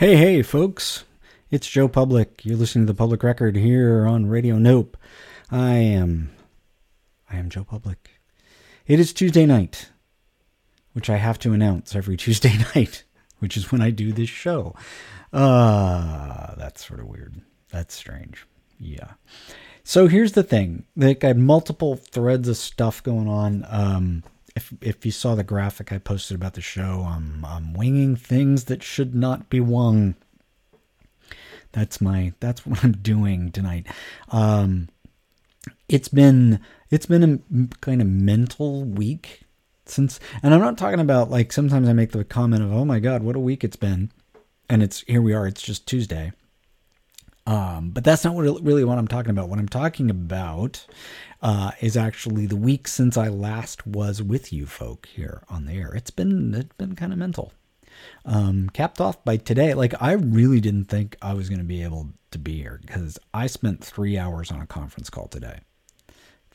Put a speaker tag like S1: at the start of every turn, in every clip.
S1: Hey, hey, folks. It's Joe Public. You're listening to the Public Record here on Radio Nope. I am. I am Joe Public. It is Tuesday night, which I have to announce every Tuesday night, which is when I do this show. Uh, that's sort of weird. That's strange. Yeah. So here's the thing. Like I had multiple threads of stuff going on. Um, if if you saw the graphic I posted about the show, I'm I'm winging things that should not be wung. That's my that's what I'm doing tonight. Um, it's been it's been a kind of mental week since, and I'm not talking about like sometimes I make the comment of oh my god what a week it's been, and it's here we are it's just Tuesday. Um, but that's not what really what I'm talking about. What I'm talking about uh, is actually the week since I last was with you folk here on the air. It's been it's been kind of mental. Um, capped off by today, like I really didn't think I was going to be able to be here because I spent three hours on a conference call today.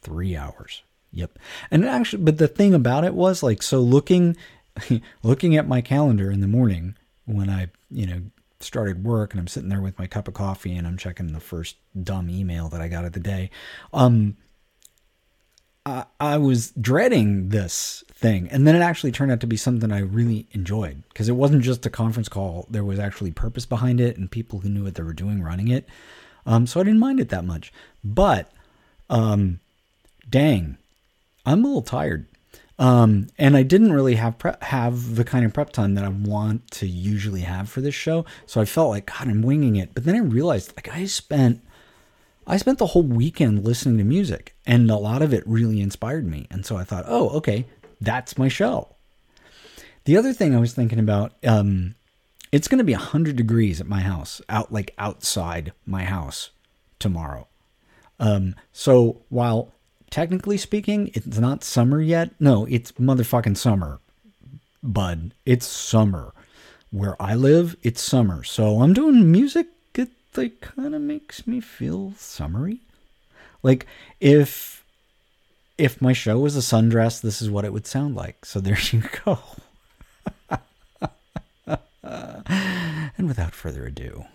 S1: Three hours. Yep. And actually, but the thing about it was like, so looking, looking at my calendar in the morning when I, you know, started work and I'm sitting there with my cup of coffee and I'm checking the first dumb email that I got of the day. Um, I, I was dreading this thing, and then it actually turned out to be something I really enjoyed because it wasn't just a conference call. There was actually purpose behind it and people who knew what they were doing running it. Um, so I didn't mind it that much. But, um, dang, I'm a little tired. Um, and I didn't really have have the kind of prep time that I want to usually have for this show. So I felt like God, I'm winging it. But then I realized like I spent I spent the whole weekend listening to music, and a lot of it really inspired me. And so I thought, oh, okay, that's my show. The other thing I was thinking about, um, it's going to be 100 degrees at my house, out like outside my house tomorrow. Um, so while technically speaking, it's not summer yet. No, it's motherfucking summer, bud. It's summer. Where I live, it's summer. So I'm doing music. It like kind of makes me feel summery. Like if if my show was a sundress, this is what it would sound like. So there you go. and without further ado.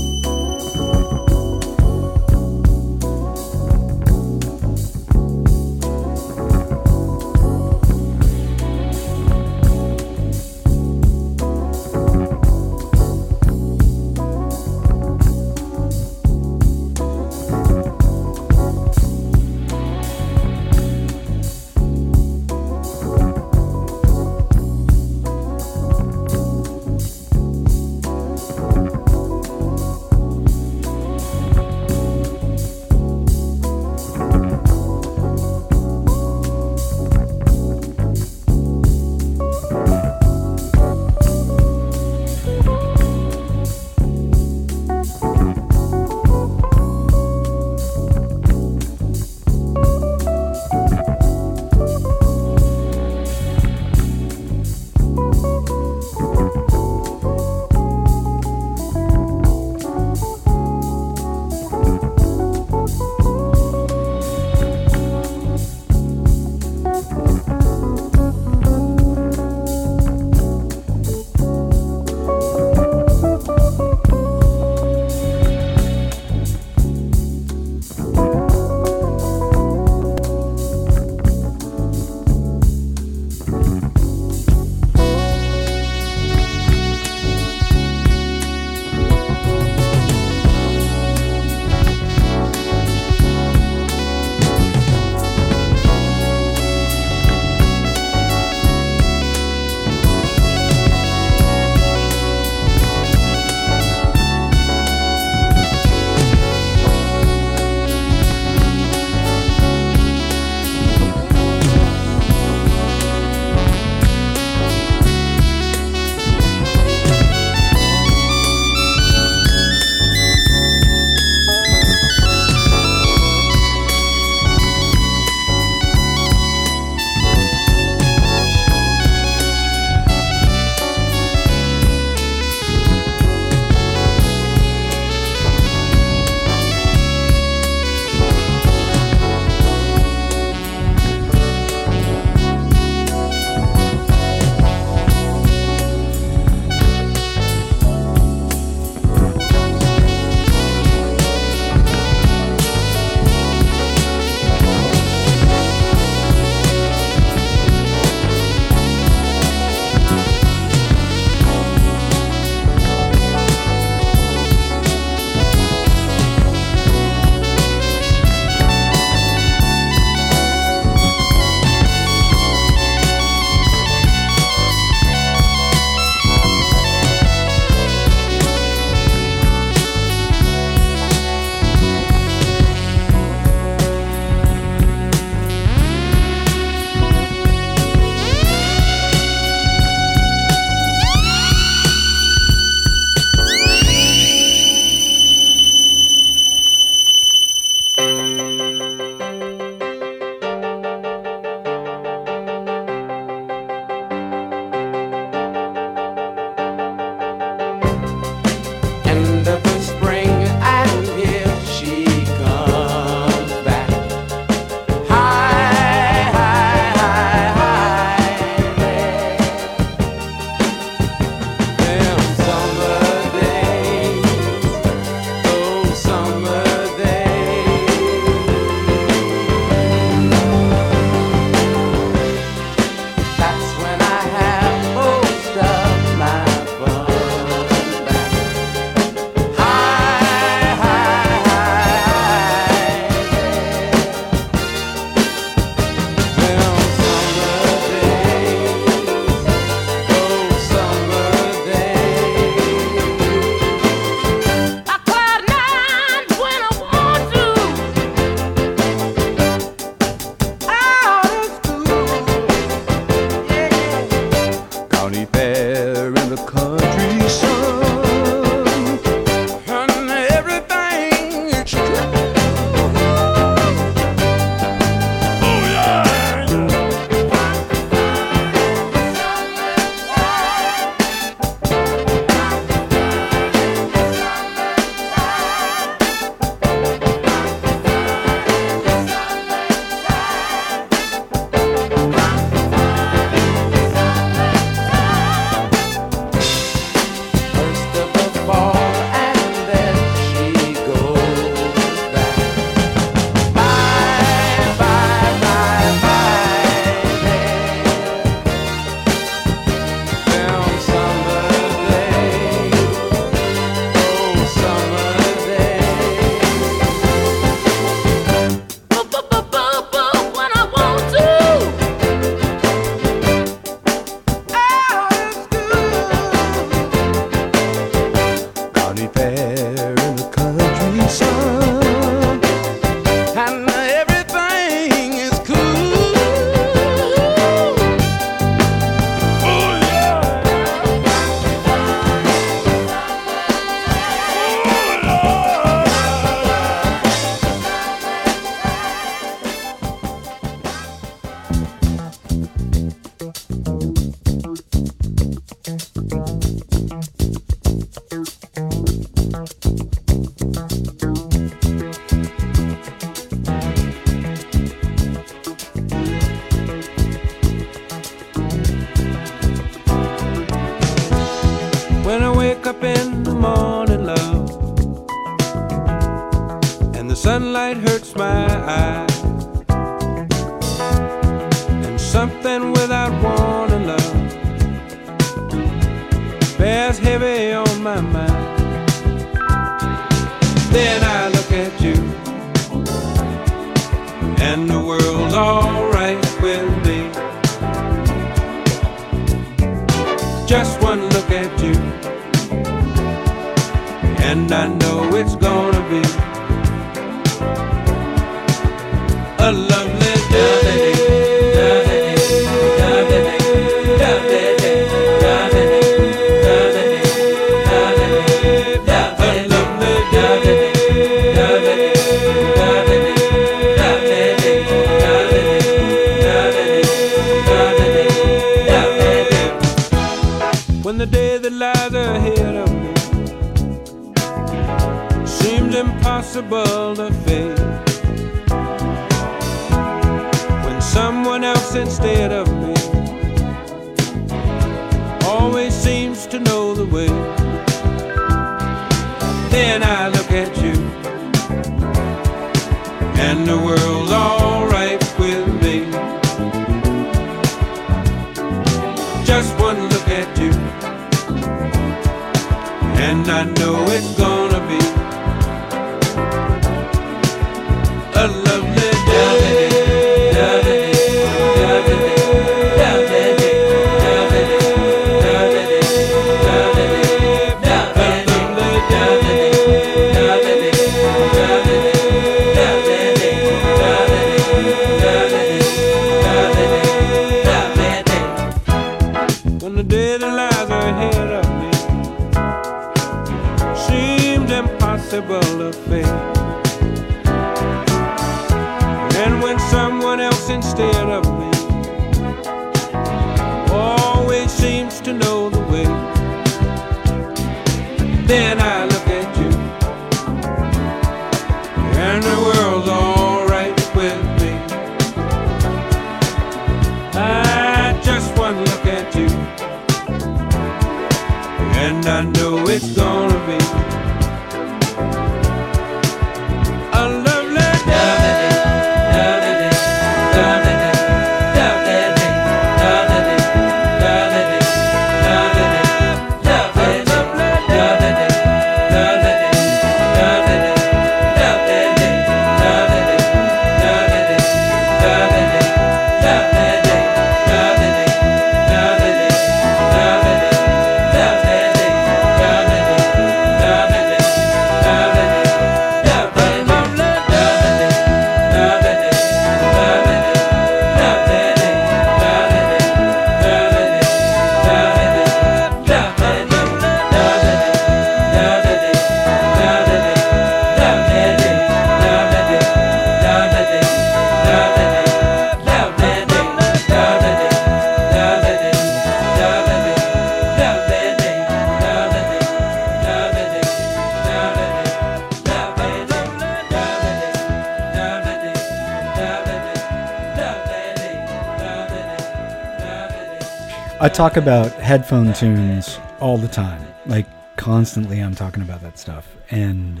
S1: Talk about headphone tunes all the time. Like constantly I'm talking about that stuff. And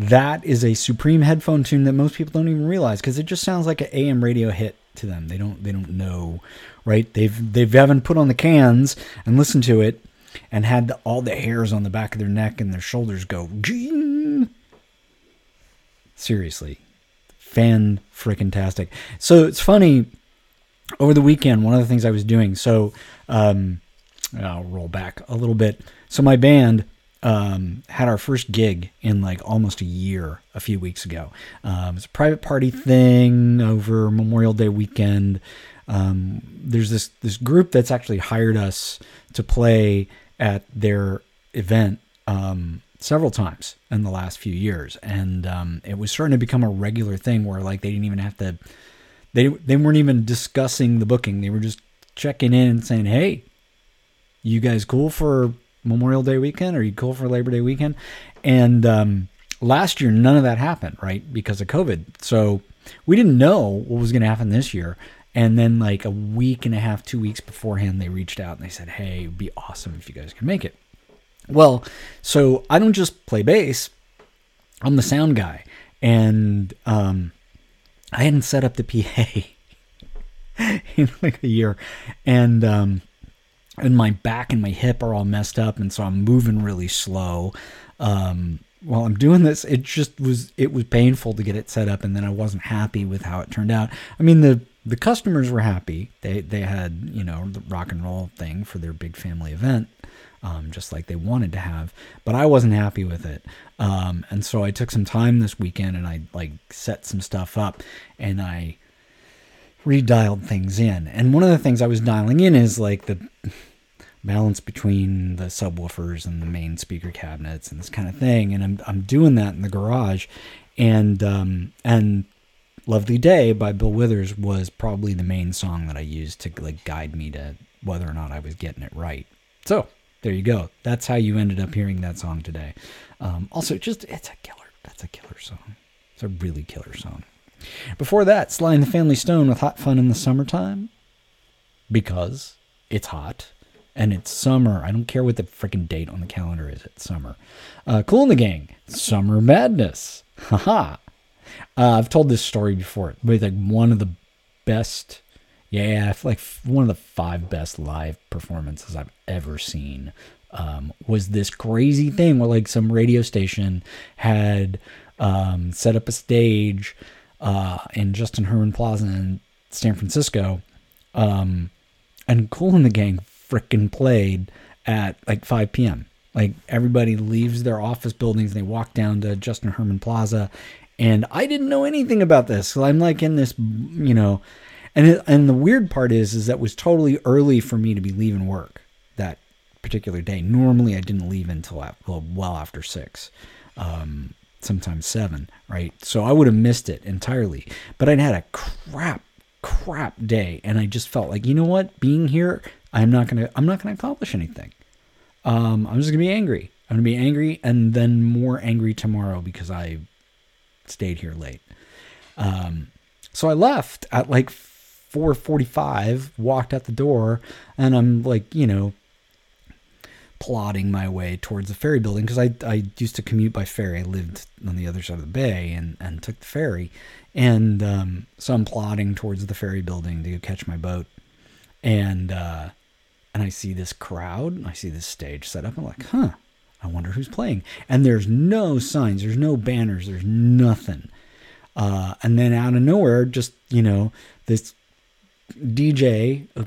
S1: that is a supreme headphone tune that most people don't even realize because it just sounds like an AM radio hit to them. They don't they don't know, right? They've they haven't put on the cans and listened to it and had the, all the hairs on the back of their neck and their shoulders go. "Ging." Seriously, fan freaking tastic. So it's funny. Over the weekend, one of the things I was doing. So um, I'll roll back a little bit. So my band um, had our first gig in like almost a year a few weeks ago. Um, it's a private party thing over Memorial Day weekend. Um, there's this this group that's actually hired us to play at their event um, several times in the last few years, and um, it was starting to become a regular thing where like they didn't even have to. They, they weren't even discussing the booking. They were just checking in and saying, "Hey, you guys cool for Memorial Day weekend? Are you cool for Labor Day weekend?" And um, last year, none of that happened, right, because of COVID. So we didn't know what was going to happen this year. And then, like a week and a half, two weeks beforehand, they reached out and they said, "Hey, it'd be awesome if you guys can make it." Well, so I don't just play bass; I'm the sound guy, and um, I hadn't set up the PA in like a year, and um, and my back and my hip are all messed up, and so I'm moving really slow. Um, while I'm doing this, it just was it was painful to get it set up, and then I wasn't happy with how it turned out. I mean the the customers were happy. They they had you know the rock and roll thing for their big family event, um, just like they wanted to have. But I wasn't happy with it, um, and so I took some time this weekend and I like set some stuff up, and I redialed things in. And one of the things I was dialing in is like the balance between the subwoofers and the main speaker cabinets and this kind of thing. And I'm I'm doing that in the garage, and um, and Lovely Day by Bill Withers was probably the main song that I used to like guide me to whether or not I was getting it right. So there you go. That's how you ended up hearing that song today. Um, also, just it's a killer. That's a killer song. It's a really killer song. Before that, Sly and the Family Stone with Hot Fun in the Summertime. Because it's hot and it's summer. I don't care what the freaking date on the calendar is. It's summer. Uh, Kool in the Gang, Summer Madness. Haha. Uh, I've told this story before, but like one of the best, yeah, like one of the five best live performances I've ever seen um, was this crazy thing where like some radio station had um, set up a stage uh, in Justin Herman Plaza in San Francisco, um, and Kool and the Gang freaking played at like 5 p.m. Like everybody leaves their office buildings, and they walk down to Justin Herman Plaza, and I didn't know anything about this. So I'm like in this, you know, and it, and the weird part is is that was totally early for me to be leaving work that particular day. Normally I didn't leave until well, well after six. Um, sometimes seven, right? So I would have missed it entirely. But I'd had a crap, crap day, and I just felt like, you know what? Being here, I'm not gonna, I'm not gonna accomplish anything. Um, I'm just gonna be angry. I'm gonna be angry, and then more angry tomorrow because I stayed here late. Um, so I left at like 4:45, walked out the door, and I'm like, you know, plodding my way towards the ferry building because I, I used to commute by ferry. I lived on the other side of the bay and, and took the ferry. And um, so I'm plodding towards the ferry building to catch my boat. And uh, and I see this crowd. I see this stage set up. I'm like, huh, I wonder who's playing. And there's no signs, there's no banners, there's nothing. Uh, and then out of nowhere, just, you know, this DJ, a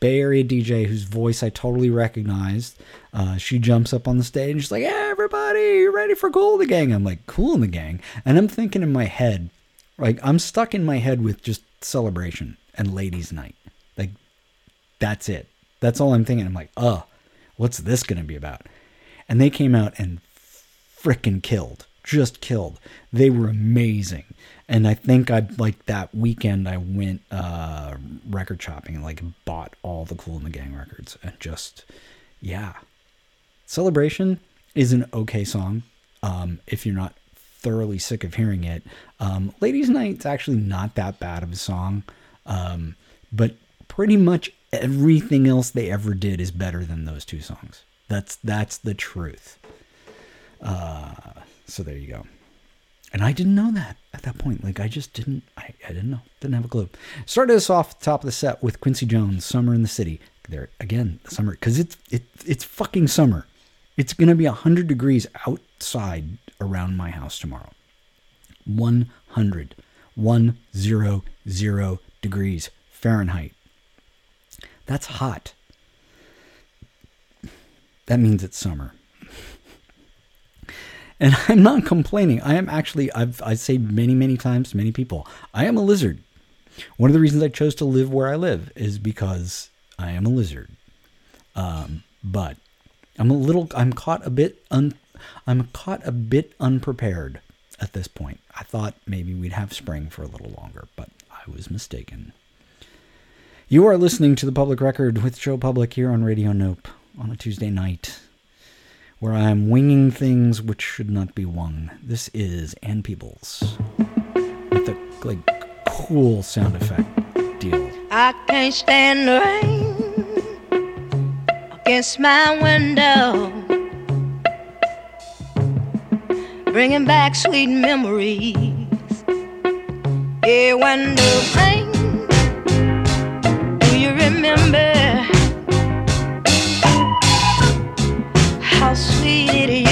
S1: Bay Area DJ whose voice I totally recognized. Uh, she jumps up on the stage she's like, hey, everybody, you ready for Kool in the Gang? I'm like, Kool in the Gang. And I'm thinking in my head, like, I'm stuck in my head with just celebration and ladies' night. Like, that's it. That's all I'm thinking. I'm like, oh, what's this going to be about? And they came out and freaking killed, just killed. They were amazing and I think I like that weekend I went uh, record shopping and like bought all the Kool in the Gang records and just yeah. Celebration is an okay song um, if you're not thoroughly sick of hearing it. Um, Ladies Night's actually not that bad of a song, um, but pretty much everything else they ever did is better than those two songs. That's that's the truth. Uh, so there you go. And I didn't know that at that point. Like I just didn't I, I didn't know. Didn't have a clue. Started us off the top of the set with Quincy Jones, Summer in the City. There again, the summer because it's it it's fucking summer. It's gonna be hundred degrees outside around my house tomorrow. 100 100 degrees Fahrenheit. That's hot. That means it's summer. And I'm not complaining. I am actually, I've, I say many, many times to many people, I am a lizard. One of the reasons I chose to live where I live is because I am a lizard. Um, but I'm a little, I'm caught a bit, un, I'm caught a bit unprepared at this point. I thought maybe we'd have spring for a little longer, but I was mistaken. You are listening to the Public Record with Joe Public here on Radio Nope on a Tuesday night where I am winging things which should not be wung. This is Ann Peebles with a like cool sound effect deal.
S2: I can't stand the rain against my window.
S3: bringing back sweet memories. Yeah, when the rain, do you remember sweet
S4: it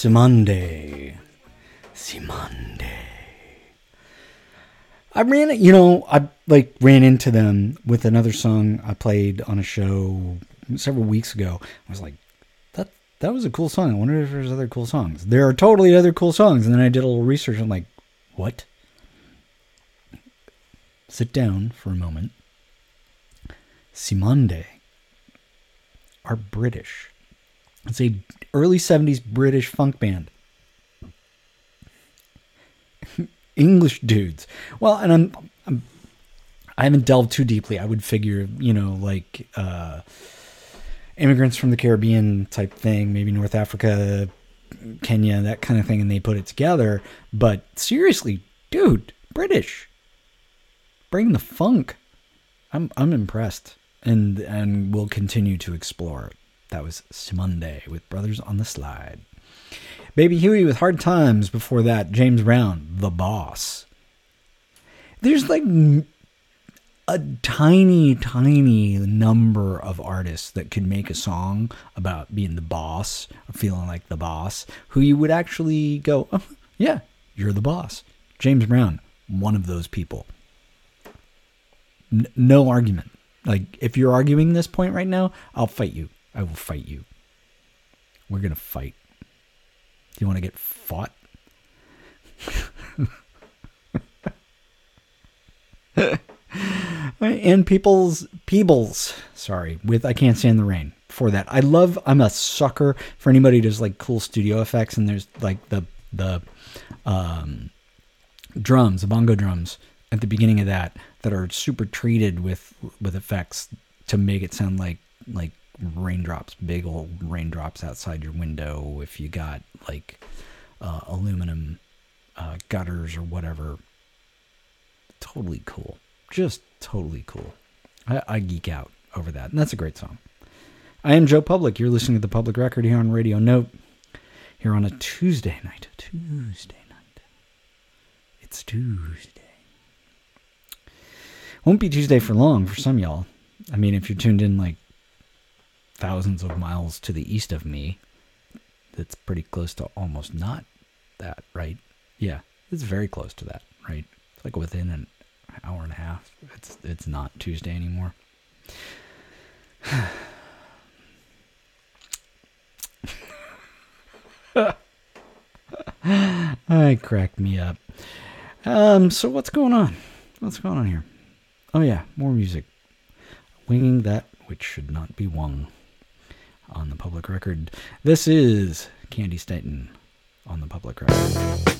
S1: Cymande. Cymande. I ran, you know, I like ran into them with another song I played on a show several weeks ago. I was like, that that was a cool song. I wonder if there's other cool songs. There are totally other cool songs. And then I did a little research. I'm like, what? Sit down for a moment. Cymande are British. It's a early 70s British funk band. English dudes. Well, and I'm, I'm I haven't delved too deeply. I would figure, you know, like uh immigrants from the Caribbean type thing, maybe North Africa, Kenya, that kind of thing, and they put it together. But seriously, dude, British. Bring the funk. I'm I'm impressed. And and we'll continue to explore it. That was Cymande with Brothers on the Slide. Baby Huey with Hard Times before that, James Brown, The Boss. There's like a tiny, tiny number of artists that could make a song about being the boss or feeling like the boss who you would actually go, oh, yeah, you're the boss. James Brown, one of those people. N- no argument. Like, if you're arguing this point right now, I'll fight you. I will fight you. We're going to fight. Do you want to get fought? and people's Peebles, sorry, with I Can't Stand the Rain for that. I love I'm a sucker for anybody who does like cool studio effects and there's like the the um drums, the bongo drums at the beginning of that that are super treated with with effects to make it sound like like raindrops, big old raindrops outside your window if you got like uh, aluminum uh, gutters or whatever. Totally cool. Just totally cool. I, I geek out over that. And that's a great song. I am Joe Public. You're listening to the Public Record here on Radio Note. Here on a Tuesday night. Tuesday night. It's Tuesday. Won't be Tuesday for long for some y'all. I mean, if you're tuned in like thousands of miles to the east of me. That's pretty close to almost not that, right? Yeah, it's very close to that, right? It's like within an hour and a half. It's it's not Tuesday anymore. I cracked me up. Um, so what's going on? What's going on here? Oh yeah, more music. Winging that
S4: which should not be wung on the public record. This is Candi Staton on the public record.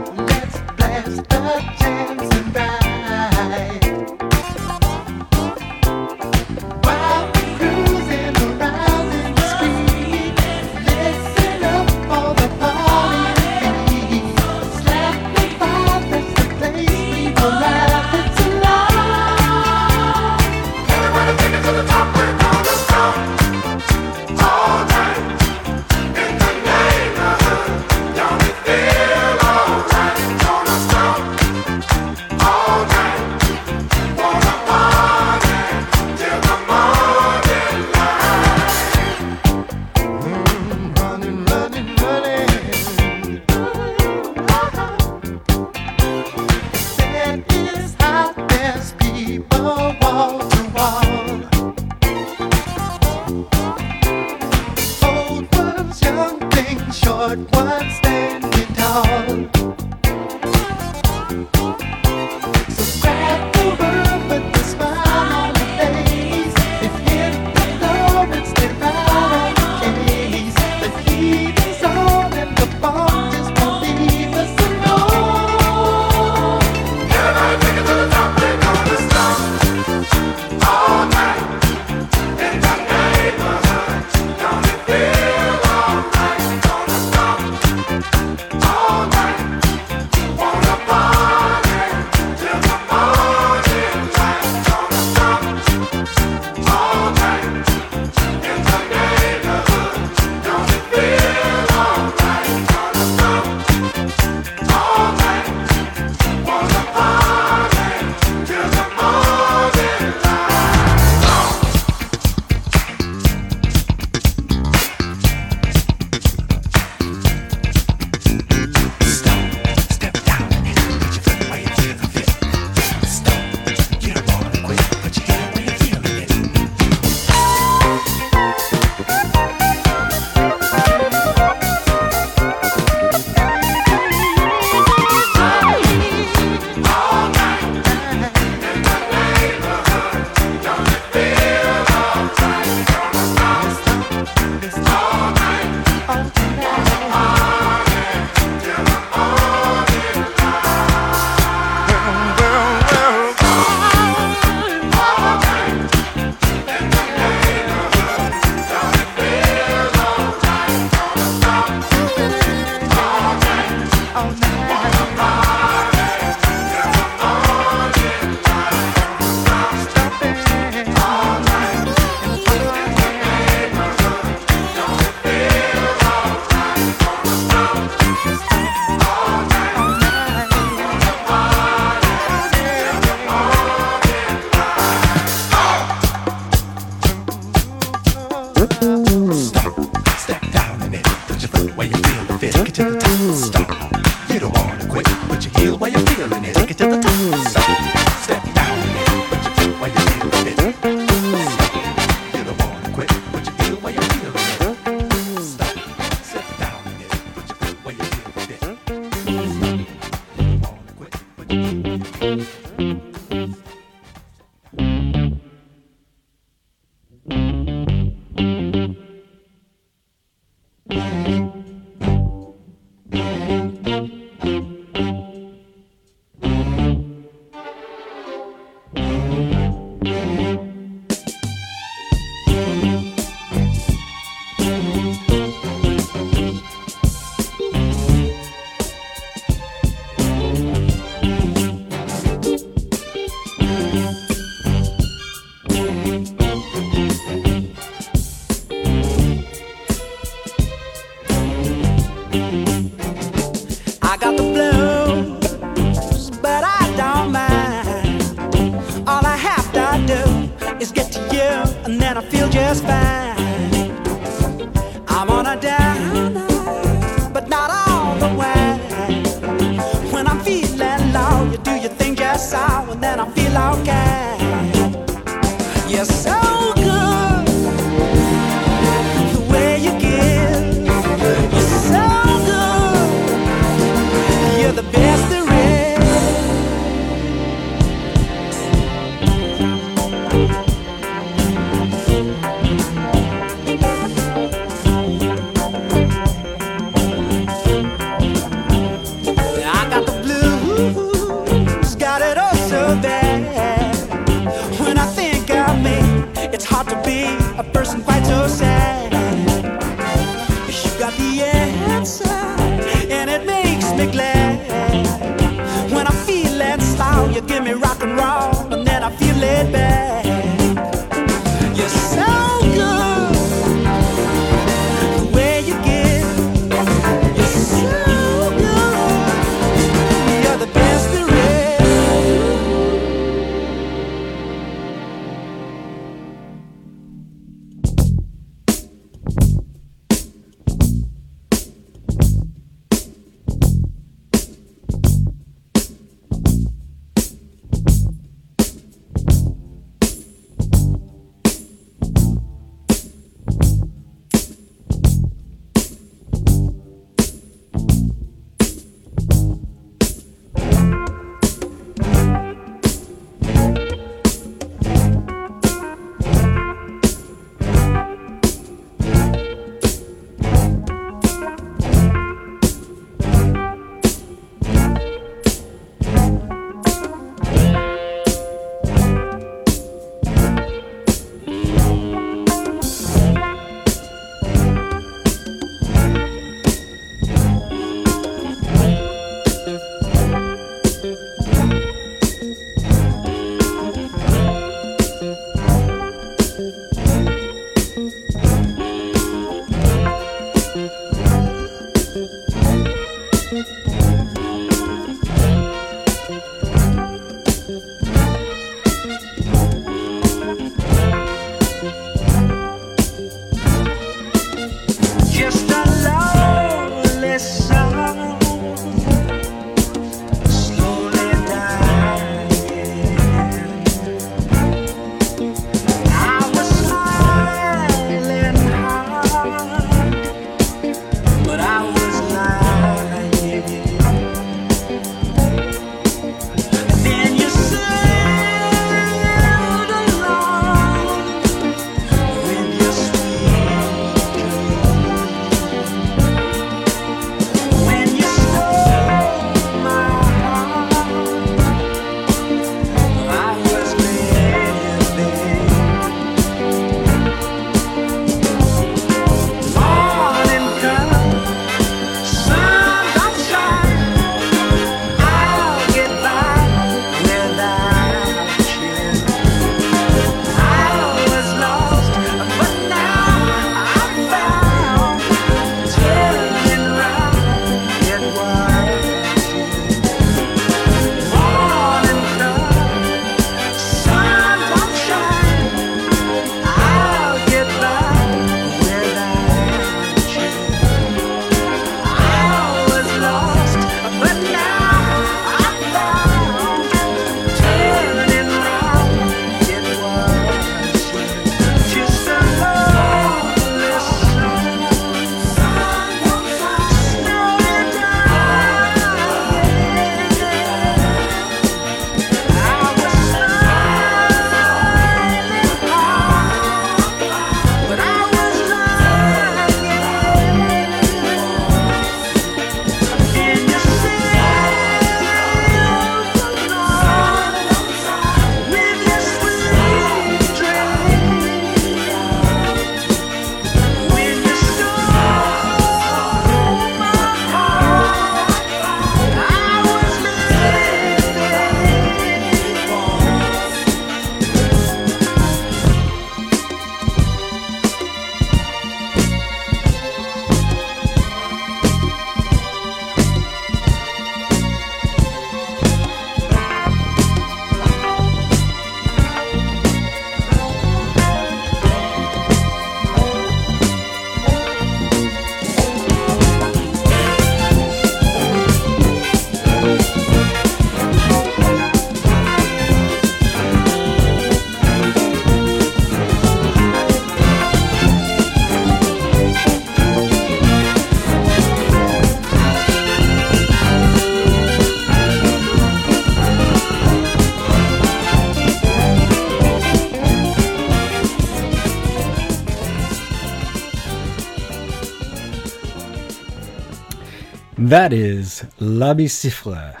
S5: That
S6: is Labi Siffre.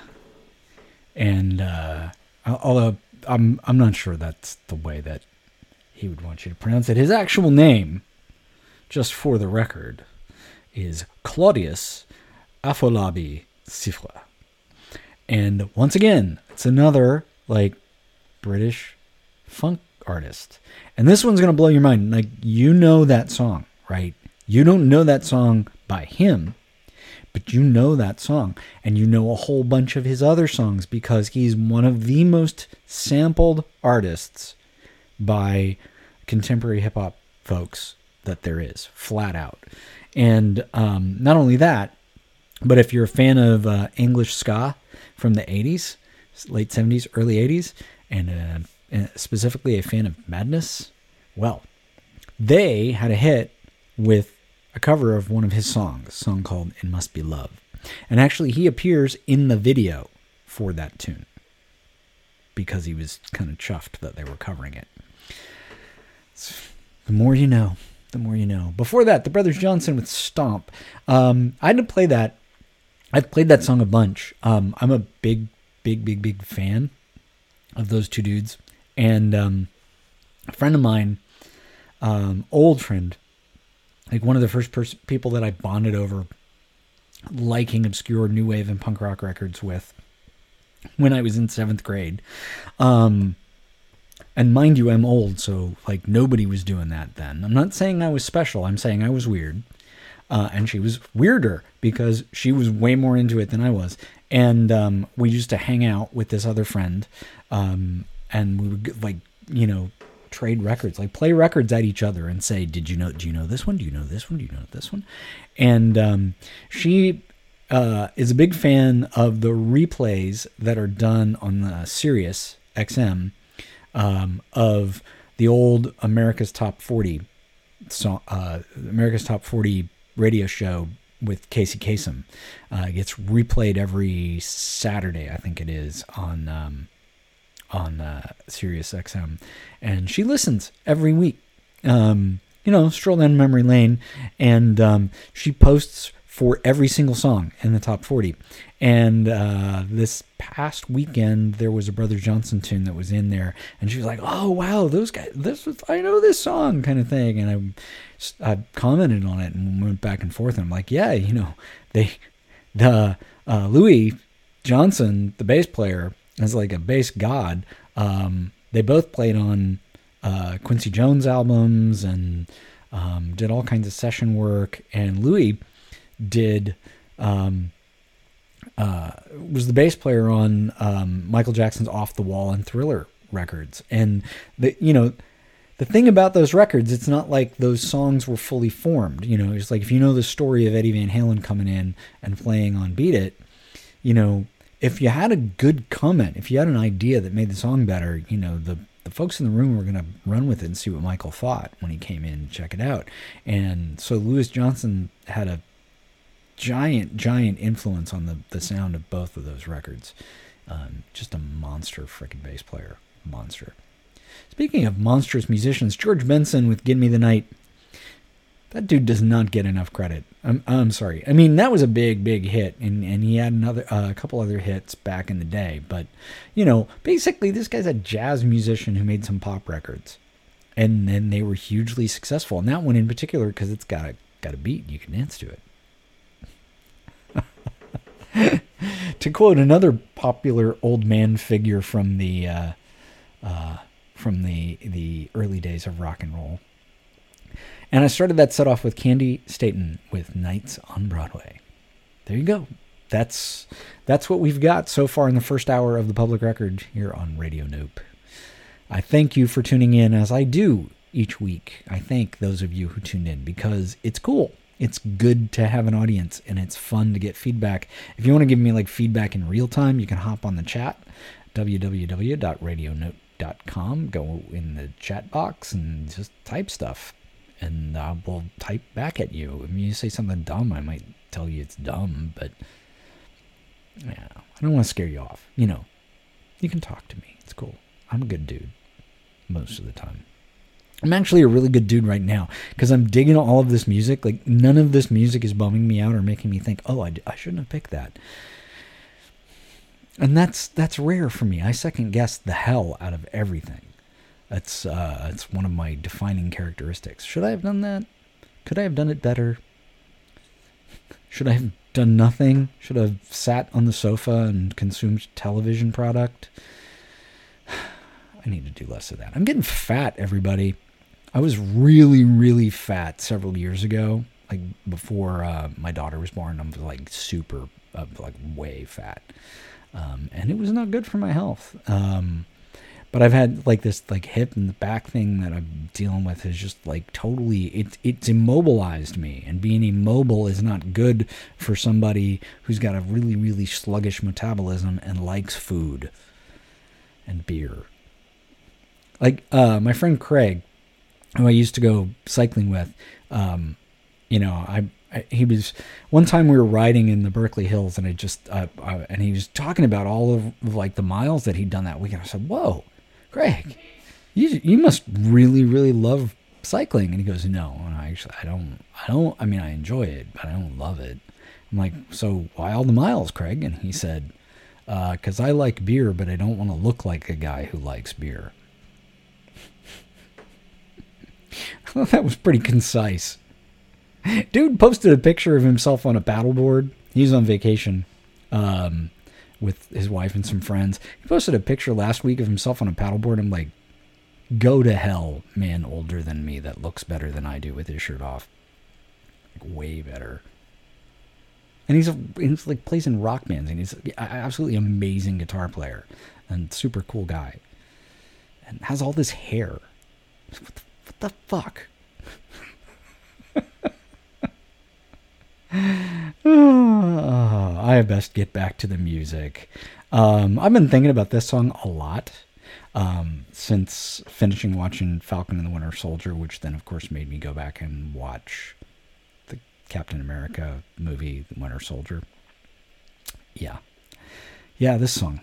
S6: And
S1: uh, although I'm I'm not sure that's the way that he would want you to pronounce it. His actual name, just for the record, is Claudius Afolabi Siffre. And once again, it's another like British funk artist. And this one's going to blow your mind. Like you know that song, right? You don't know that song by him, but you know that song and you know a whole bunch of his other songs because he's one of the most sampled artists by contemporary hip hop folks that there is, flat out. And um, not only that, but if you're a fan of uh, English ska from the 80s, late 70s, early 80s, and uh, and specifically a fan of Madness, well, they had a hit with a cover of one of his songs, a song called It Must Be Love. And actually, he appears in the video for that tune because he was kind of chuffed that they were covering it. The more you know, the more you know. Before that, the Brothers Johnson with Stomp. Um, I had to play that. I've played that song a bunch. Um, I'm a big, big, big, big fan of those two dudes. And um, a friend of mine, um, old friend, like one of the first pers- people that I bonded over liking obscure new wave and punk rock records with when I was in seventh grade. Um, and mind you, I'm old, so like nobody was doing that then. I'm not saying I was special. I'm saying I was weird. Uh, and she was weirder because she was way more into it than I was. And um, we used to hang out with this other friend, um, and we would like you know trade records, like play records at each other and say, "Did you know? Do you know this one? Do you know this one? Do you know this one?" And um, she uh, is a big fan of the replays that are done on the Sirius XM um, of the old America's Top 40 song, uh, America's Top 40 radio show with Casey Kasem. Uh, gets replayed every Saturday, I think it is, on um, on uh, Sirius XM, and she listens every week. Um, you know, stroll down memory lane, and um, she posts for every single song in the top 40. And uh, this past weekend, there was a Brother Johnson tune that was in there, and she was like, "Oh wow, those guys! This was I know this song kind of thing." And I, I commented on it and went back and forth. And I'm like, "Yeah, you know, they, the uh, Louis Johnson, the bass player, is like a bass god. Um, they both played on uh, Quincy Jones albums and um, did all kinds of session work. And Louis did um, uh, was the bass player on um, Michael Jackson's Off the Wall and Thriller records. And the you know the thing about those records, it's not like those songs were fully formed. You know, it's like if you know the story of Eddie Van Halen coming in and playing on Beat It, you know, if you had a good comment, if you had an idea that made the song better, you know, the the folks in the room were going to run with it and see what Michael thought when he came in and check it out. And so Louis Johnson had a giant, giant influence on the, the sound of both of those records. Um, just a monster freaking bass player. Monster. Speaking of monstrous musicians, George Benson with Give Me the Night. That dude does not get enough credit. I'm, I'm sorry. I mean, that was a big, big hit, and, and he had another uh, a couple other hits back in the day. But you know, basically, this guy's a jazz musician who made some pop records, and then they were hugely successful. And that one in particular, because it's got a got a beat, you can dance to it. to quote another popular old man figure from the uh, uh, from the the early days of rock and roll. And I started that set off with Candi Staton with Nights on Broadway. There you go. That's that's what we've got so far in the first hour of the public record here on Radio Nope. I thank you for tuning in as I do each week. I thank those of you who tuned in because it's cool. It's good to have an audience and it's fun to get feedback. If you want to give me like feedback in real time, you can hop on the chat www.radionope.com, go in the chat box and just type stuff and I will type back at you. If you say something dumb, I might tell you it's dumb, but yeah, I don't want to scare you off. You know, you can talk to me. It's cool. I'm a good dude most of the time. I'm actually a really good dude right now because I'm digging all of this music. Like none of this music is bumming me out or making me think, "Oh, I shouldn't have picked that." And that's that's rare for me. I second guess the hell out of everything. That's uh, that's one of my defining characteristics. Should I have done that? Could I have done it better? Should I have done nothing? Should I have sat on the sofa and consumed television product? I need to do less of that. I'm getting fat, everybody. I was really, really fat several years ago, like before uh, my daughter was born. I'm like super, uh, like way fat, um, and it was not good for my health. Um, but I've had like this like hip and the back thing that I'm dealing with is just like totally it it's immobilized me and being immobile is not good for somebody who's got a really really sluggish metabolism and likes food and beer. Like uh my friend Craig who I used to go cycling with um you know I, I he was one time we were riding in the Berkeley Hills and I just uh, uh, and he was talking about all of like the miles that he'd done that weekend. I said, "Whoa, Greg, you you must really really love cycling." And he goes, "No, I actually I don't I don't I mean I enjoy it, but I don't love it." I'm like, "So why all the miles, Craig?" And he said, "Because I like beer, but I don't want to look like a guy who likes beer." I thought that was pretty concise. Dude posted a picture of himself on a paddleboard. He's on vacation um, with his wife and some friends. He posted a picture last week of himself on a paddleboard. I'm like, go to hell, man older than me that looks better than I do with his shirt off. Like, way better. And he's, a, he's like plays in rock bands and he's an absolutely amazing guitar player and super cool guy. And has all this hair. What the, what the fuck? Oh, I best get back to the music. Um, I've been thinking about this song a lot um, since finishing watching Falcon and the Winter Soldier, which then, of course, made me go back and watch the Captain America movie, The Winter Soldier. Yeah. Yeah, this song.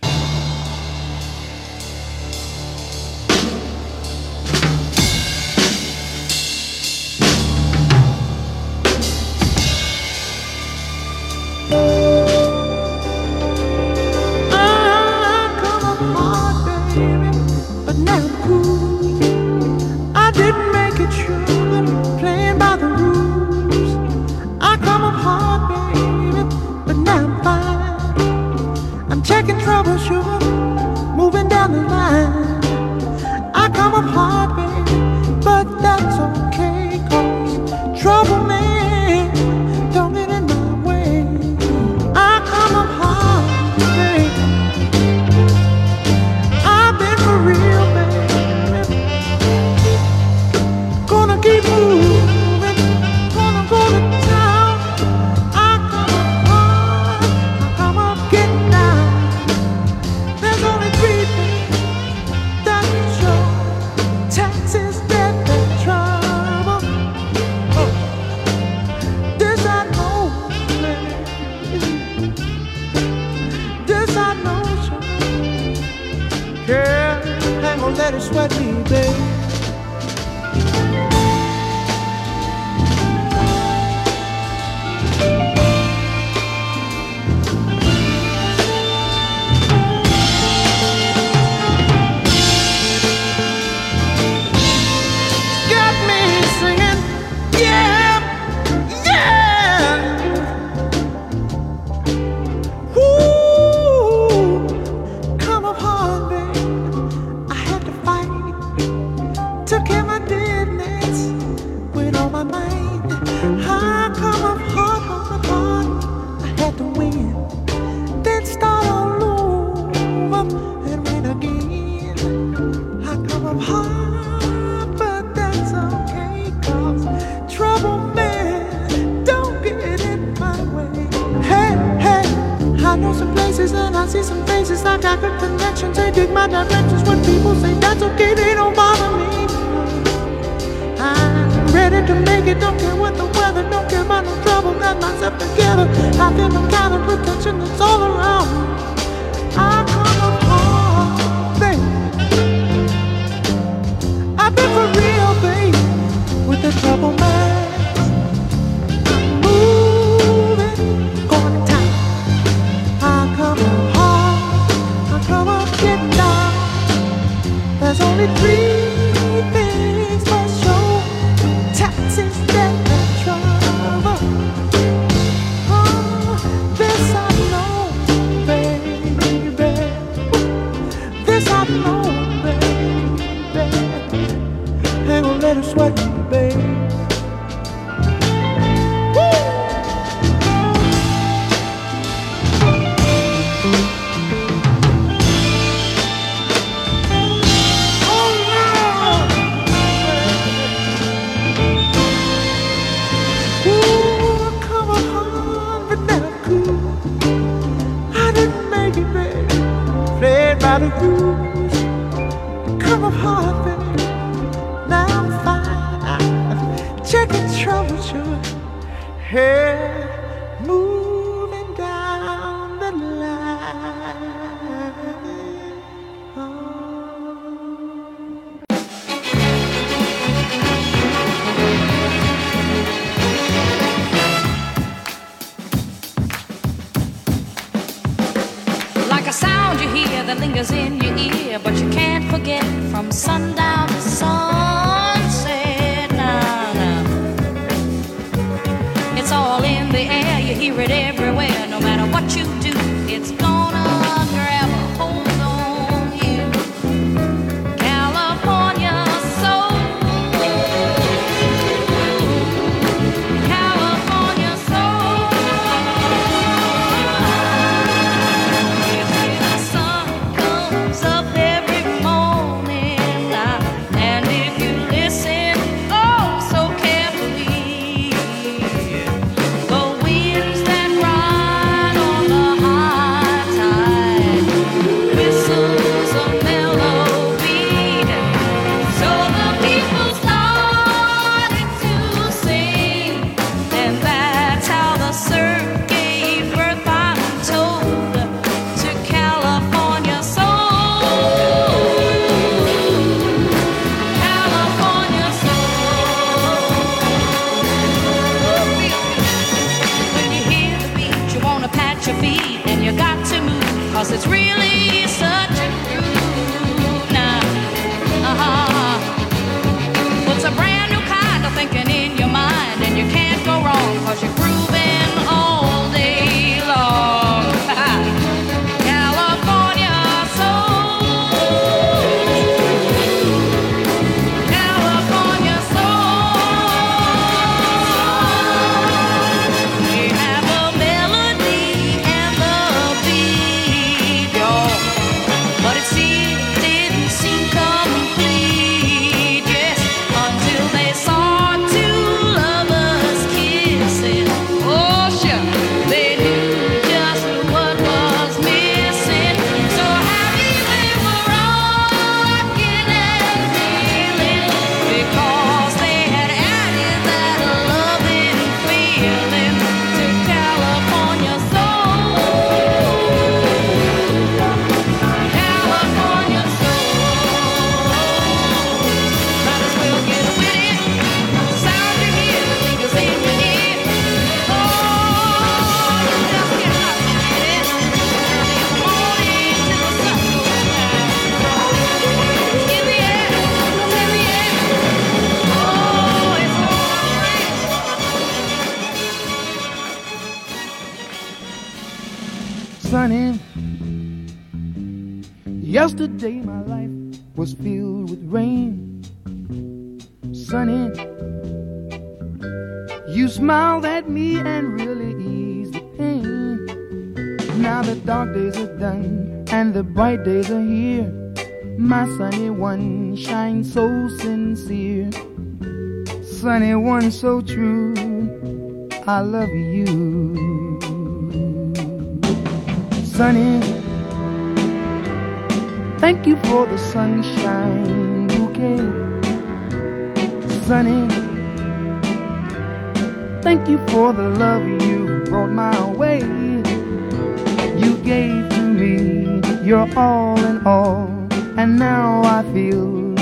S7: And now
S8: I feel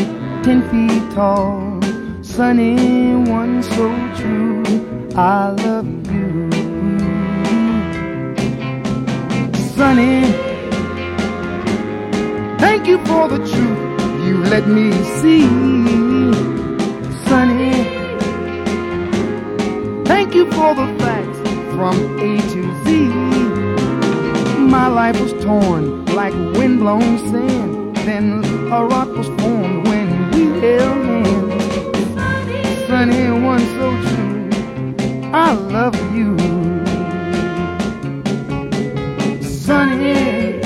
S8: ten feet tall. Sunny, one so true. I love you. Sunny, Thank
S3: you for the truth you let me see, sunny. Thank you for the facts from A to Z. My life was torn like windblown sand. Then a rock was formed when we held hands. Sunny one so true. I love you. Sunny,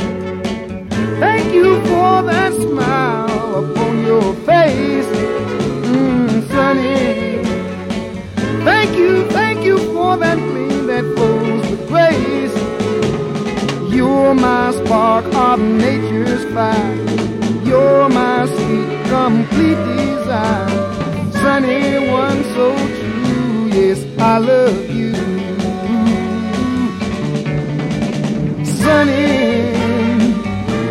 S3: thank you for that smile upon your face. Mm, Sunny, thank you, thank you for that gleam that flows with grace. You're my spark of nature's fire. Complete desire. Sunny one so true, yes, I love you. Sunny,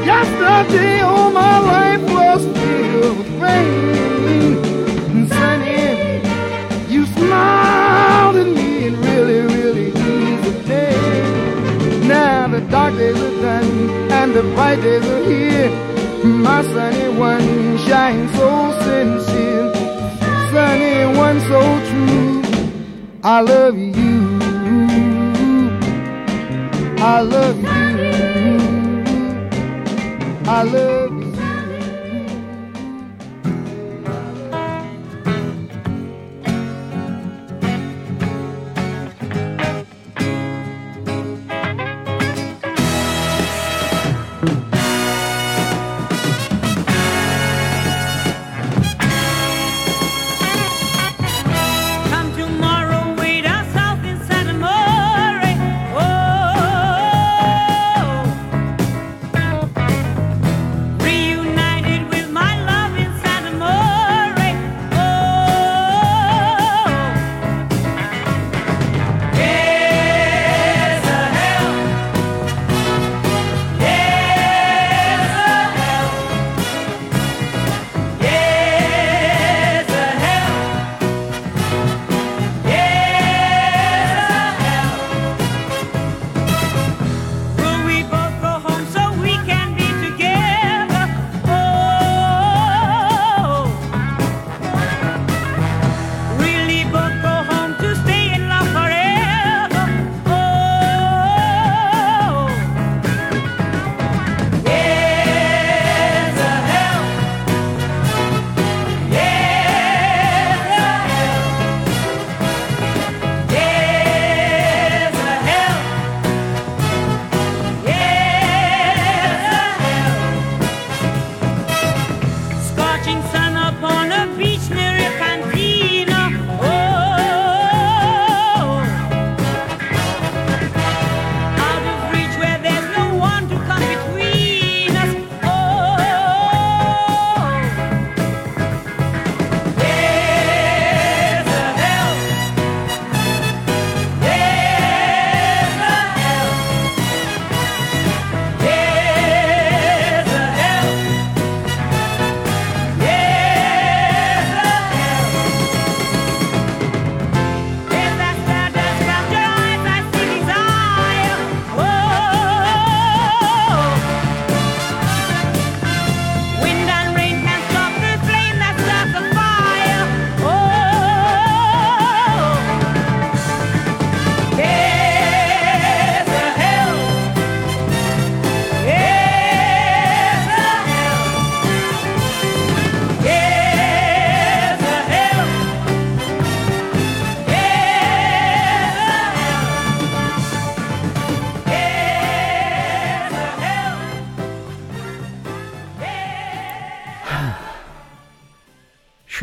S3: yesterday all my life was filled with rain. Sunny, you smiled at me and really, really eased the day. Now the dark days are done and the bright days are here. My sunny one shines so sincere, sunny one so true. I love you. I love you. I love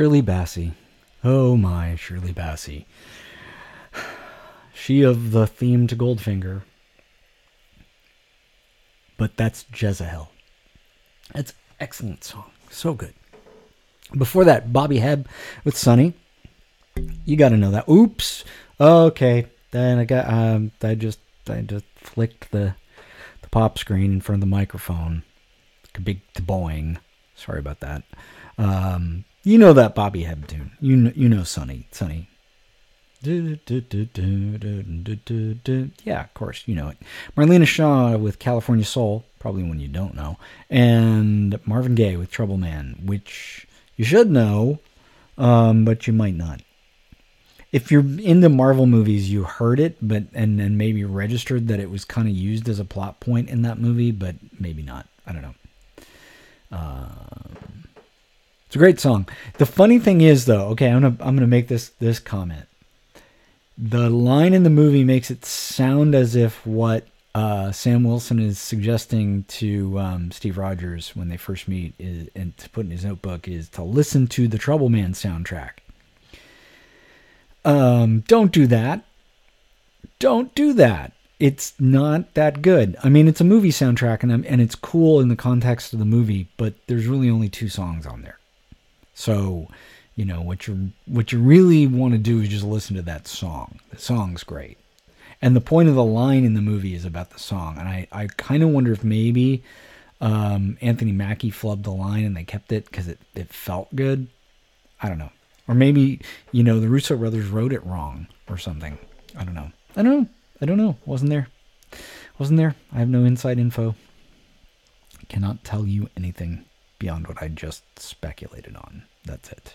S1: Shirley Bassey. Oh my, Shirley Bassey. She of the theme to Goldfinger. But that's Jezebel. That's excellent song. So good. Before that, Bobby Hebb with Sunny. You got to know that. Oops. Okay. Then I got. Um. I just. I just flicked the the pop screen in front of the microphone. Big boing. Sorry about that. Um. You know that Bobby Hebb tune. You know, you know du- du. Yeah, of course, you know it. Marlena Shaw with California Soul, probably one you don't know, and Marvin Gaye with Trouble Man, which you should know, um, but you might not. If you're into Marvel movies, you heard it, but and and maybe registered that it was kind of used as a plot point in that movie, but maybe not. I don't know. Um, it's a great song. The funny thing is, though, okay, I'm gonna I'm gonna make this this comment. The line in the movie makes it sound as if what uh, Sam Wilson is suggesting to um, Steve Rogers when they first meet is, and to put in his notebook is to listen to the Trouble Man soundtrack. Um, don't do that. Don't do that. It's not that good. I mean, it's a movie soundtrack, and and it's cool in the context of the movie, but there's really only two songs on there. So, you know what you what you really want to do is just listen to that song. The song's great, and the point of the line in the movie is about the song. And I I kind of wonder if maybe um, Anthony Mackie flubbed the line and they kept it because it it felt good. I don't know, or maybe you know the Russo brothers wrote it wrong or something. I don't know. I don't know. I don't know. Wasn't there? Wasn't there? I have no inside info. Cannot tell you anything beyond what I just speculated on. That's it.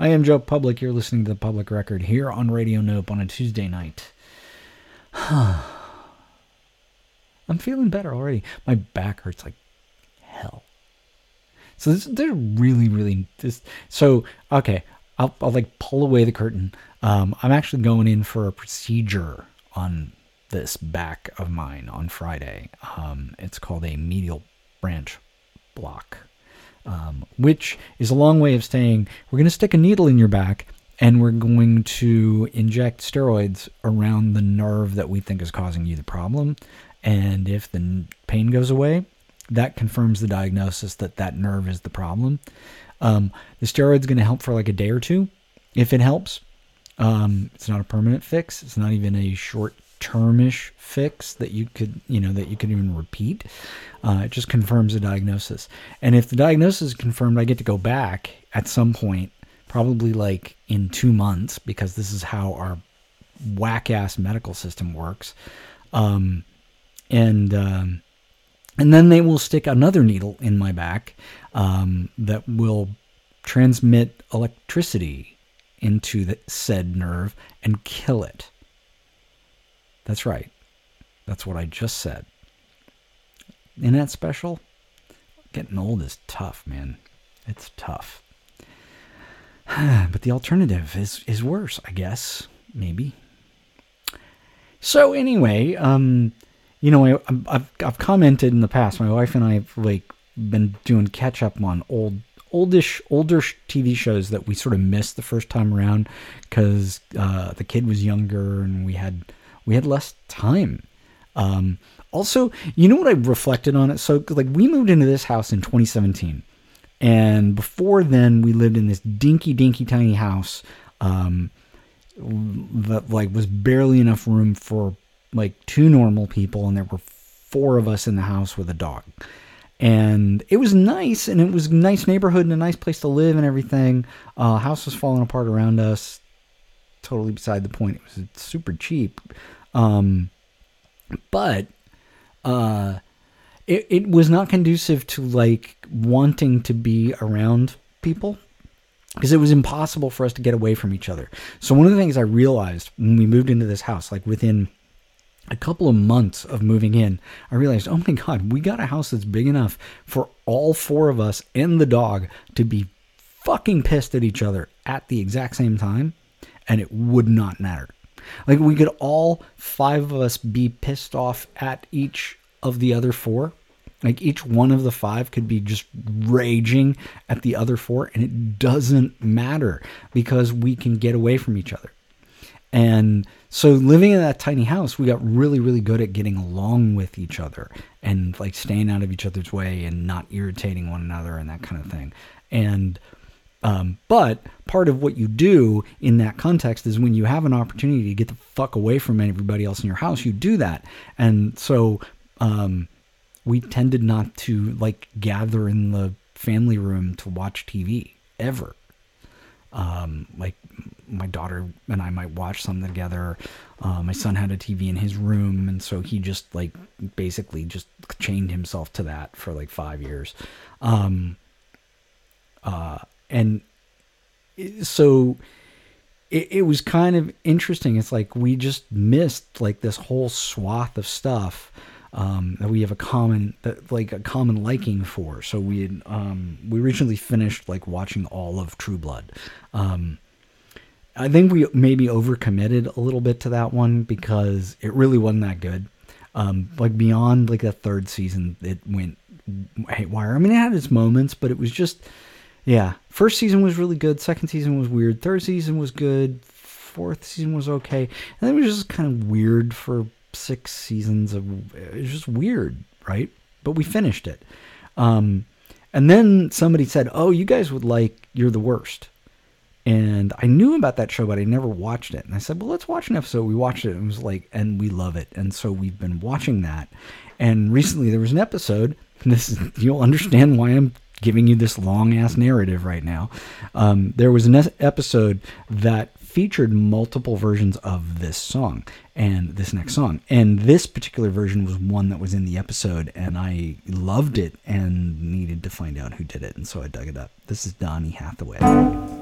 S1: I am Joe Public. You're listening to the Public Record here on Radio Nope on a Tuesday night. I'm feeling better already. My back hurts like hell. So this, they're really, really this. So okay, I'll, I'll like pull away the curtain. Um, I'm actually going in for a procedure on this back of mine on Friday. Um, it's called a medial branch block, um, which is a long way of saying we're going to stick a needle in your back and we're going to inject steroids around the nerve that we think is causing you the problem. And if the pain goes away, that confirms the diagnosis that that nerve is the problem. Um, the steroid's going to help for like a day or two, if it helps. Um, it's not a permanent fix. It's not even a short termish fix that you could, you know, that you could even repeat. Uh, it just confirms the diagnosis. And if the diagnosis is confirmed, I get to go back at some point, probably like in two months, because this is how our whack ass medical system works. Um, and um, and then they will stick another needle in my back um, that will transmit electricity into the said nerve and kill it. That's right. That's what I just said. Isn't that special? Getting old is tough, man. It's tough. but the alternative is is worse, I guess. Maybe. So anyway, um, you know, I, I've I've commented in the past. My wife and I have like been doing catch up on old oldish older TV shows that we sort of missed the first time around because uh, the kid was younger and we had we had less time. Um, also, you know what I reflected on it? So like we moved into this house in 2017, and before then we lived in this dinky dinky tiny house. Um, that like was barely enough room for like two normal people and there were four of us in the house with a dog and it was nice and it was nice neighborhood and a nice place to live and everything uh house was falling apart around us totally beside the point. It was super cheap. Um but uh it, it was not conducive to like wanting to be around people because it was impossible for us to get away from each other. So one of the things I realized when we moved into this house, like within a couple of months of moving in, I realized, oh my god, we got a house that's big enough for all four of us and the dog to be fucking pissed at each other at the exact same time, and it would not matter. Like we could all five of us be pissed off at each of the other four. Like each one of the five could be just raging at the other four, and it doesn't matter because we can get away from each other. And so living in that tiny house, we got really, really good at getting along with each other and like staying out of each other's way and not irritating one another and that kind of thing. And um, but part of what you do in that context is when you have an opportunity to get the fuck away from everybody else in your house, you do that. And so um, we tended not to like gather in the family room to watch TV ever. Um, like
S8: my daughter and I might watch something together. Uh, my son had a TV in his room, and so he just like basically just chained himself to that for like five years. Um, uh, and so it, it was kind of interesting. It's like we just missed like this whole swath of stuff um, that we have a common that like a common liking for. So we had um, we originally finished like watching all of True Blood. Um, I think we maybe overcommitted a little bit to that one because it really wasn't that good. Um, like beyond like the third season, it went haywire. I mean, it had its moments, but it was just yeah. First season was really good. Second season was weird. Third season was good. Fourth season was okay. And then it was just kind of weird for six seasons of. It was just weird, right? But we finished it. Um, and then somebody said, "Oh, you guys would like You're the Worst." And I knew about that show, but I never watched it. And I said, well, let's watch an episode. We watched it and it was like, and we love it. And so we've been watching that. And recently there was an episode. And this is, you'll understand why I'm giving you this long ass narrative right now. Um, there was an episode that featured multiple versions of this song and this next song. And this particular version was one that was in the episode, and I loved it and needed to find out who did it. And so I dug it up. This is Donny Hathaway.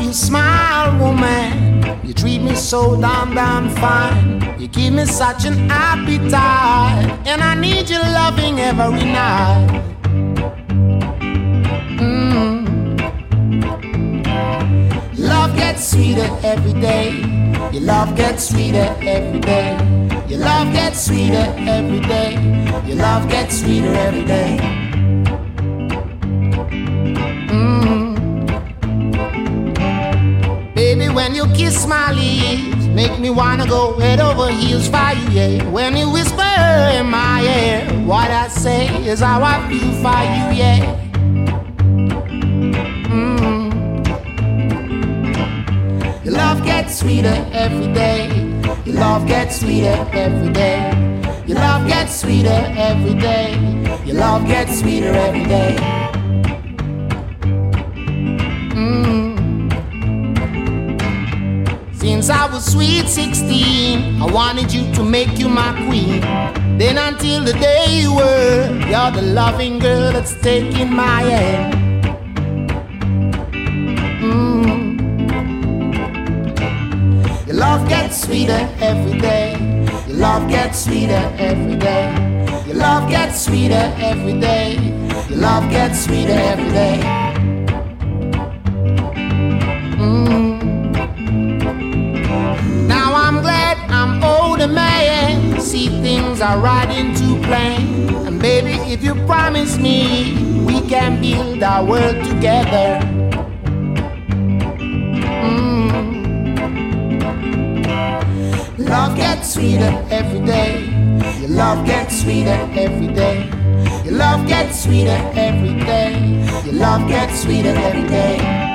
S9: You
S10: smile, woman. You treat me so damn, damn fine. You give me such an appetite. And I need your loving every night. Mm. Love gets sweeter every day. Your love gets sweeter every day. Your love gets sweeter every day. Your love gets sweeter every day. Make me wanna go head over heels for you, yeah. When you whisper in my ear, what I say is how I feel for you, yeah. Mm. Your love gets sweeter every day. Your love gets sweeter every day. Your love gets sweeter every day. Your love gets sweeter every day. Since I was sweet 16, I wanted you to make you my queen. Then until the day you were, you're the loving girl that's taking my hand. Mm. Your love gets sweeter every day. Your love gets sweeter every day. Your love gets sweeter every day. Your love gets sweeter every day. Things are right into plan. And baby, if you promise me, we can build our world together. Mm. Love gets sweeter every day. Your love gets sweeter every day. Your love gets sweeter every day. Your love gets sweeter every day.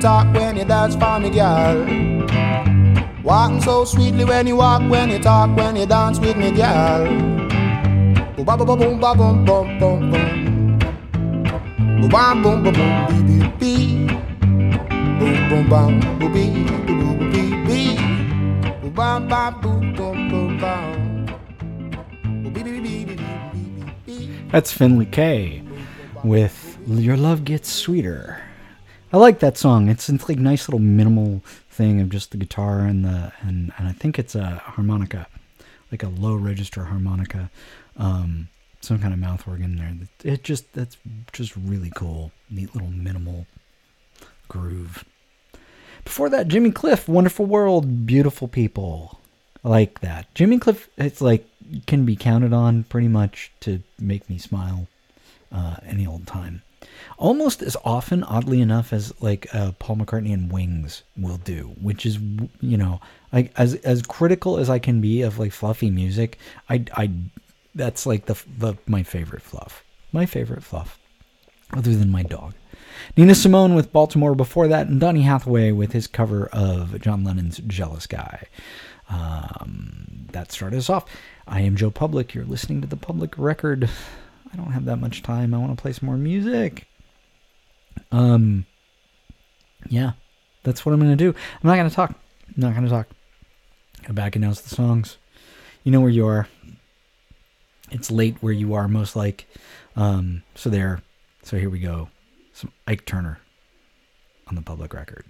S10: Talk, when you dance for me, girl. Walking so sweetly when you walk, when you talk, when you dance with me, girl. Boom, ba, ba, boom, ba, boom, boom, boom, boom. Boom, bam, boom, boom, boom, bee, bee, bee. Boom, boom, bam, boom, bee, boom, boom, bee, bee. Boom, bam, bam, boom, boom, boom, bam. Boom.
S1: That's Finley Quaye with Your Love Gets Sweeter. I like that song. It's it's like nice little minimal thing of just the guitar and the and, and I think it's a harmonica, like a low register harmonica, um, some kind of mouth organ there. It just that's just really cool. Neat little minimal groove. Before that, Jimmy Cliff, Wonderful World, Beautiful People. I like that. Jimmy Cliff, it's like can be counted on pretty much to make me smile uh, any old time. Almost as often, oddly enough, as like uh, Paul McCartney and Wings will do, which is you know, like as as critical as I can be of like fluffy music, I I that's like the the my favorite fluff, my favorite fluff, other than my dog. Nina Simone with Baltimore before that, and Donny Hathaway with his cover of John Lennon's Jealous Guy. Um, that started us off. I am Joe Public. You're listening to the Public Record. I don't have that much time. I want to play some more music. Um, yeah, that's what I'm to do. I'm not to talk. I'm not to talk. Go back and announce the songs. You know where you are. It's late where you are, most like. Um, so there. So here we go. Some Ike Turner on the public record.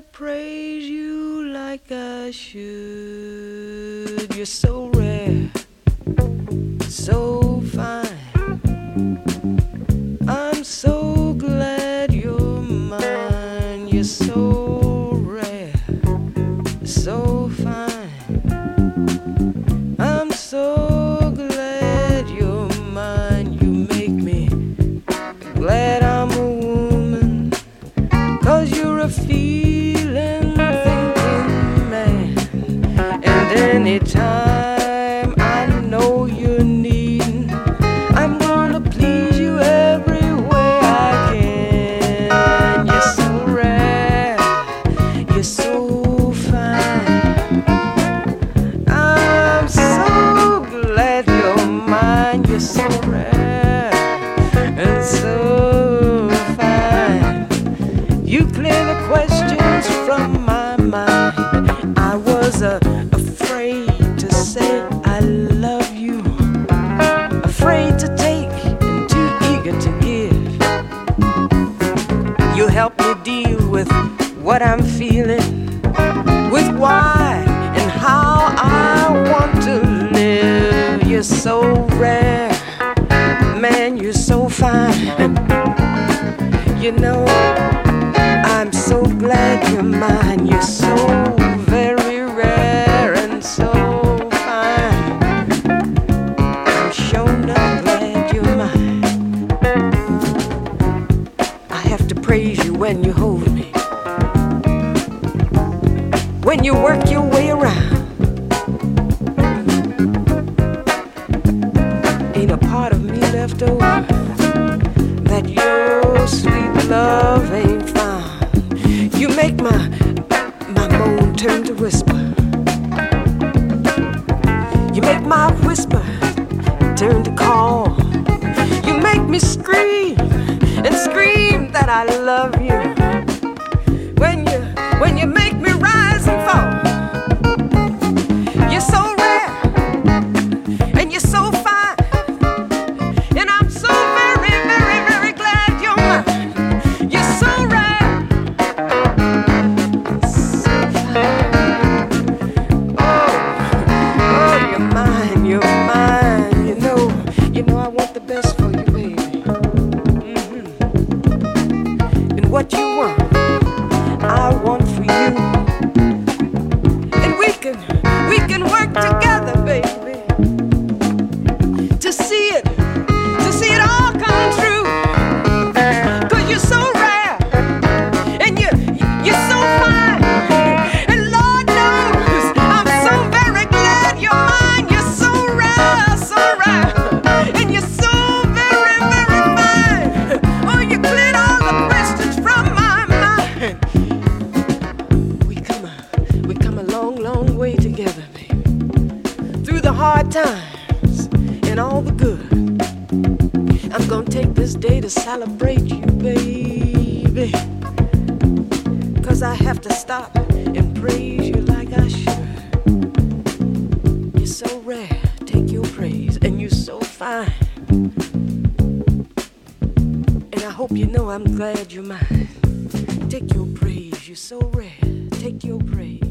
S11: to praise you like I should. You're so rare, so fine. what I'm feeling, with why and how I want to live. You're so rare, man, you're so fine. You know. your
S8: brain.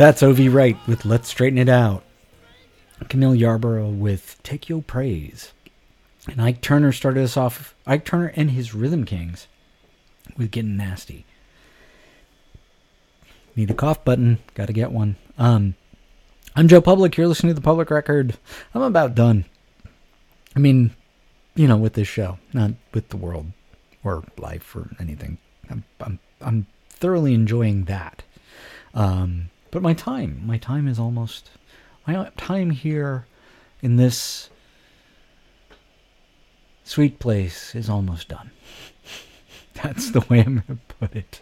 S1: That's O.V. Wright with Let's Straighten It Out. Camille Yarborough with Take Your Praise. And Ike Turner started us off, Ike Turner and his Rhythm Kings with Getting Nasty. Need a cough button, gotta get one. Um, I'm Joe Public, you're listening to the Public Record. I'm about done. I mean, you know, with this show, not with the world or life or anything. I'm, I'm, I'm thoroughly enjoying that. Um, but my time, my time is almost, my time here in this sweet place is almost done. That's the way I'm going to put it.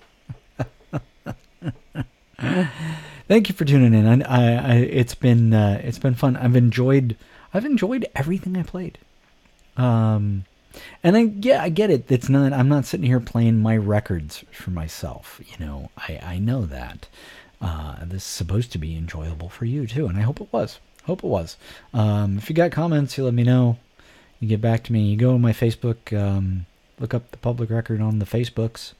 S1: Thank you for tuning in. I, I, I it's been, uh, it's been fun. I've enjoyed, I've enjoyed everything I played. Um, and I yeah, I get it. It's not. I'm not sitting here playing my records for myself. You know, I I know that. Uh, this is supposed to be enjoyable for you too, and I hope it was. Hope it was. Um, if you got comments, you let me know. You get back to me. You go to my Facebook. Um, look up the public record on the Facebooks.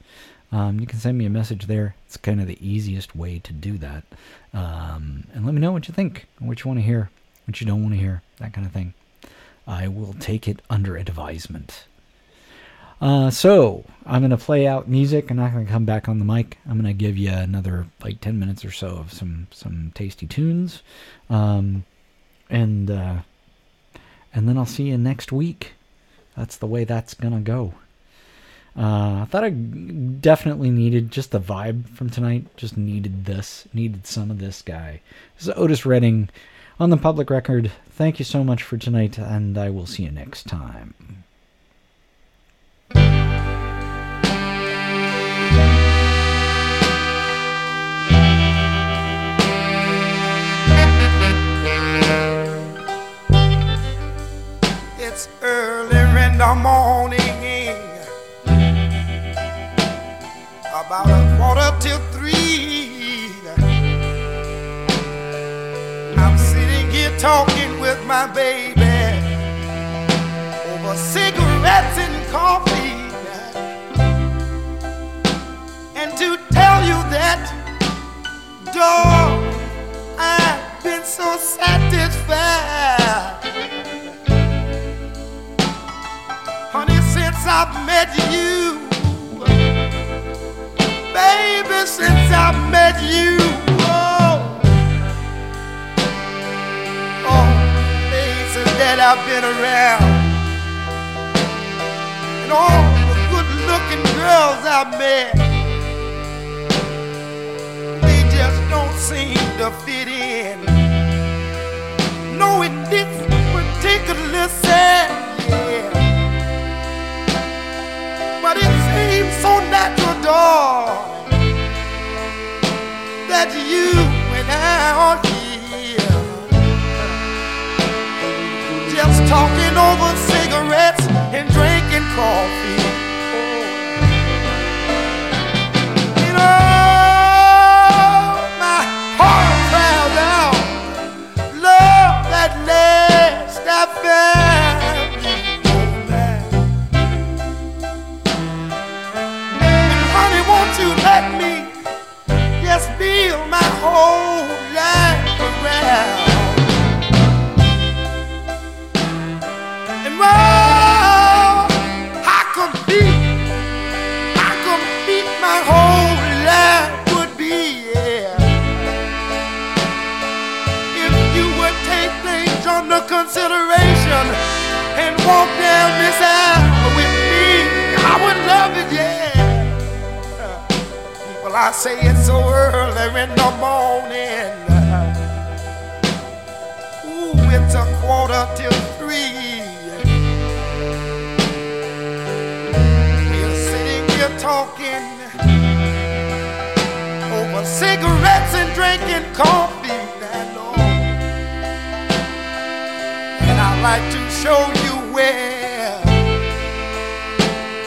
S1: Um, you can send me a message there. It's kind of the easiest way to do that. Um, and let me know what you think, what you want to hear, what you don't want to hear, that kind of thing. I will take it under advisement. Uh, so I'm gonna play out music. I'm not gonna come back on the mic. I'm gonna give you another like ten minutes or so of some some tasty tunes, um, and uh, and then I'll see you next week. That's the way that's gonna go. Uh, I thought I definitely needed just the vibe from tonight. Just needed this. Needed some of this guy. This is Otis Redding on the public record. Thank you so much for tonight, and I will see you next time.
S4: the morning about a quarter till three. I'm sitting here talking with my baby over cigarettes and coffee. And to tell you that, dog, I've been so satisfied. I've met you, baby, since I've met you, oh, oh, places that I've been around, and all the good-looking girls I've met, they just don't seem to fit in. No, in this particular set, yeah. But it seems so natural, dog, that you and I are here, just talking over cigarettes and drinking coffee. I say it's so early in the morning. Ooh, it's a quarter till three. We're sitting here talking over cigarettes and drinking coffee. I know. Oh. And I'd like to show you where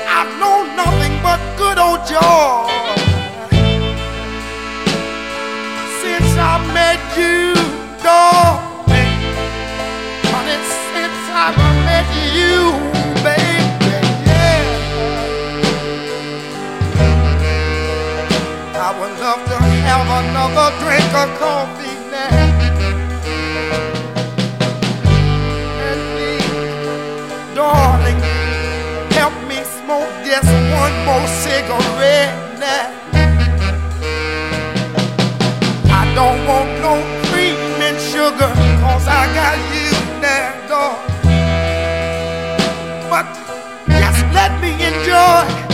S4: I've known nothing but good old joy you. Honey, since I met you, baby, yeah. I would love to have another drink of coffee now. And darling, help me smoke just one more cigarette now. Don't want no cream sugar, cause I got you now, dog. But just let me enjoy,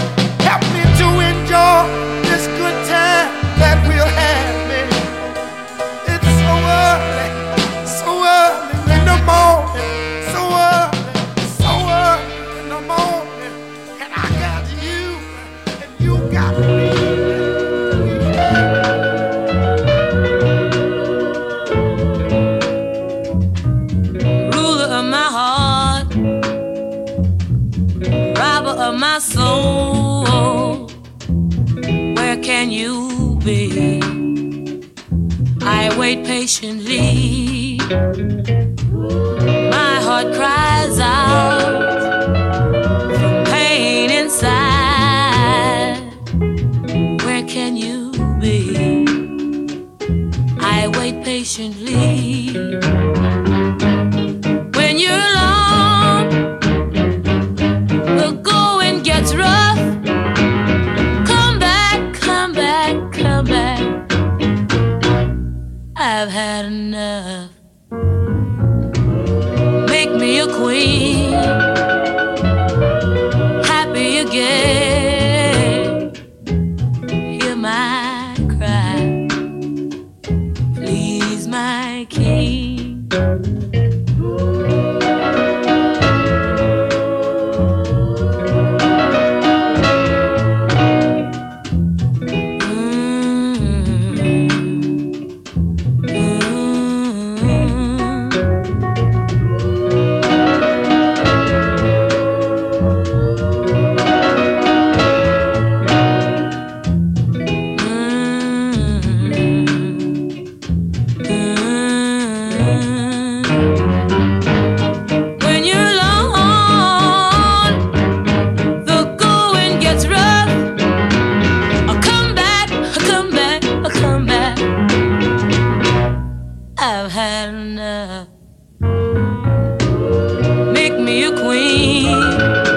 S12: Make me a queen.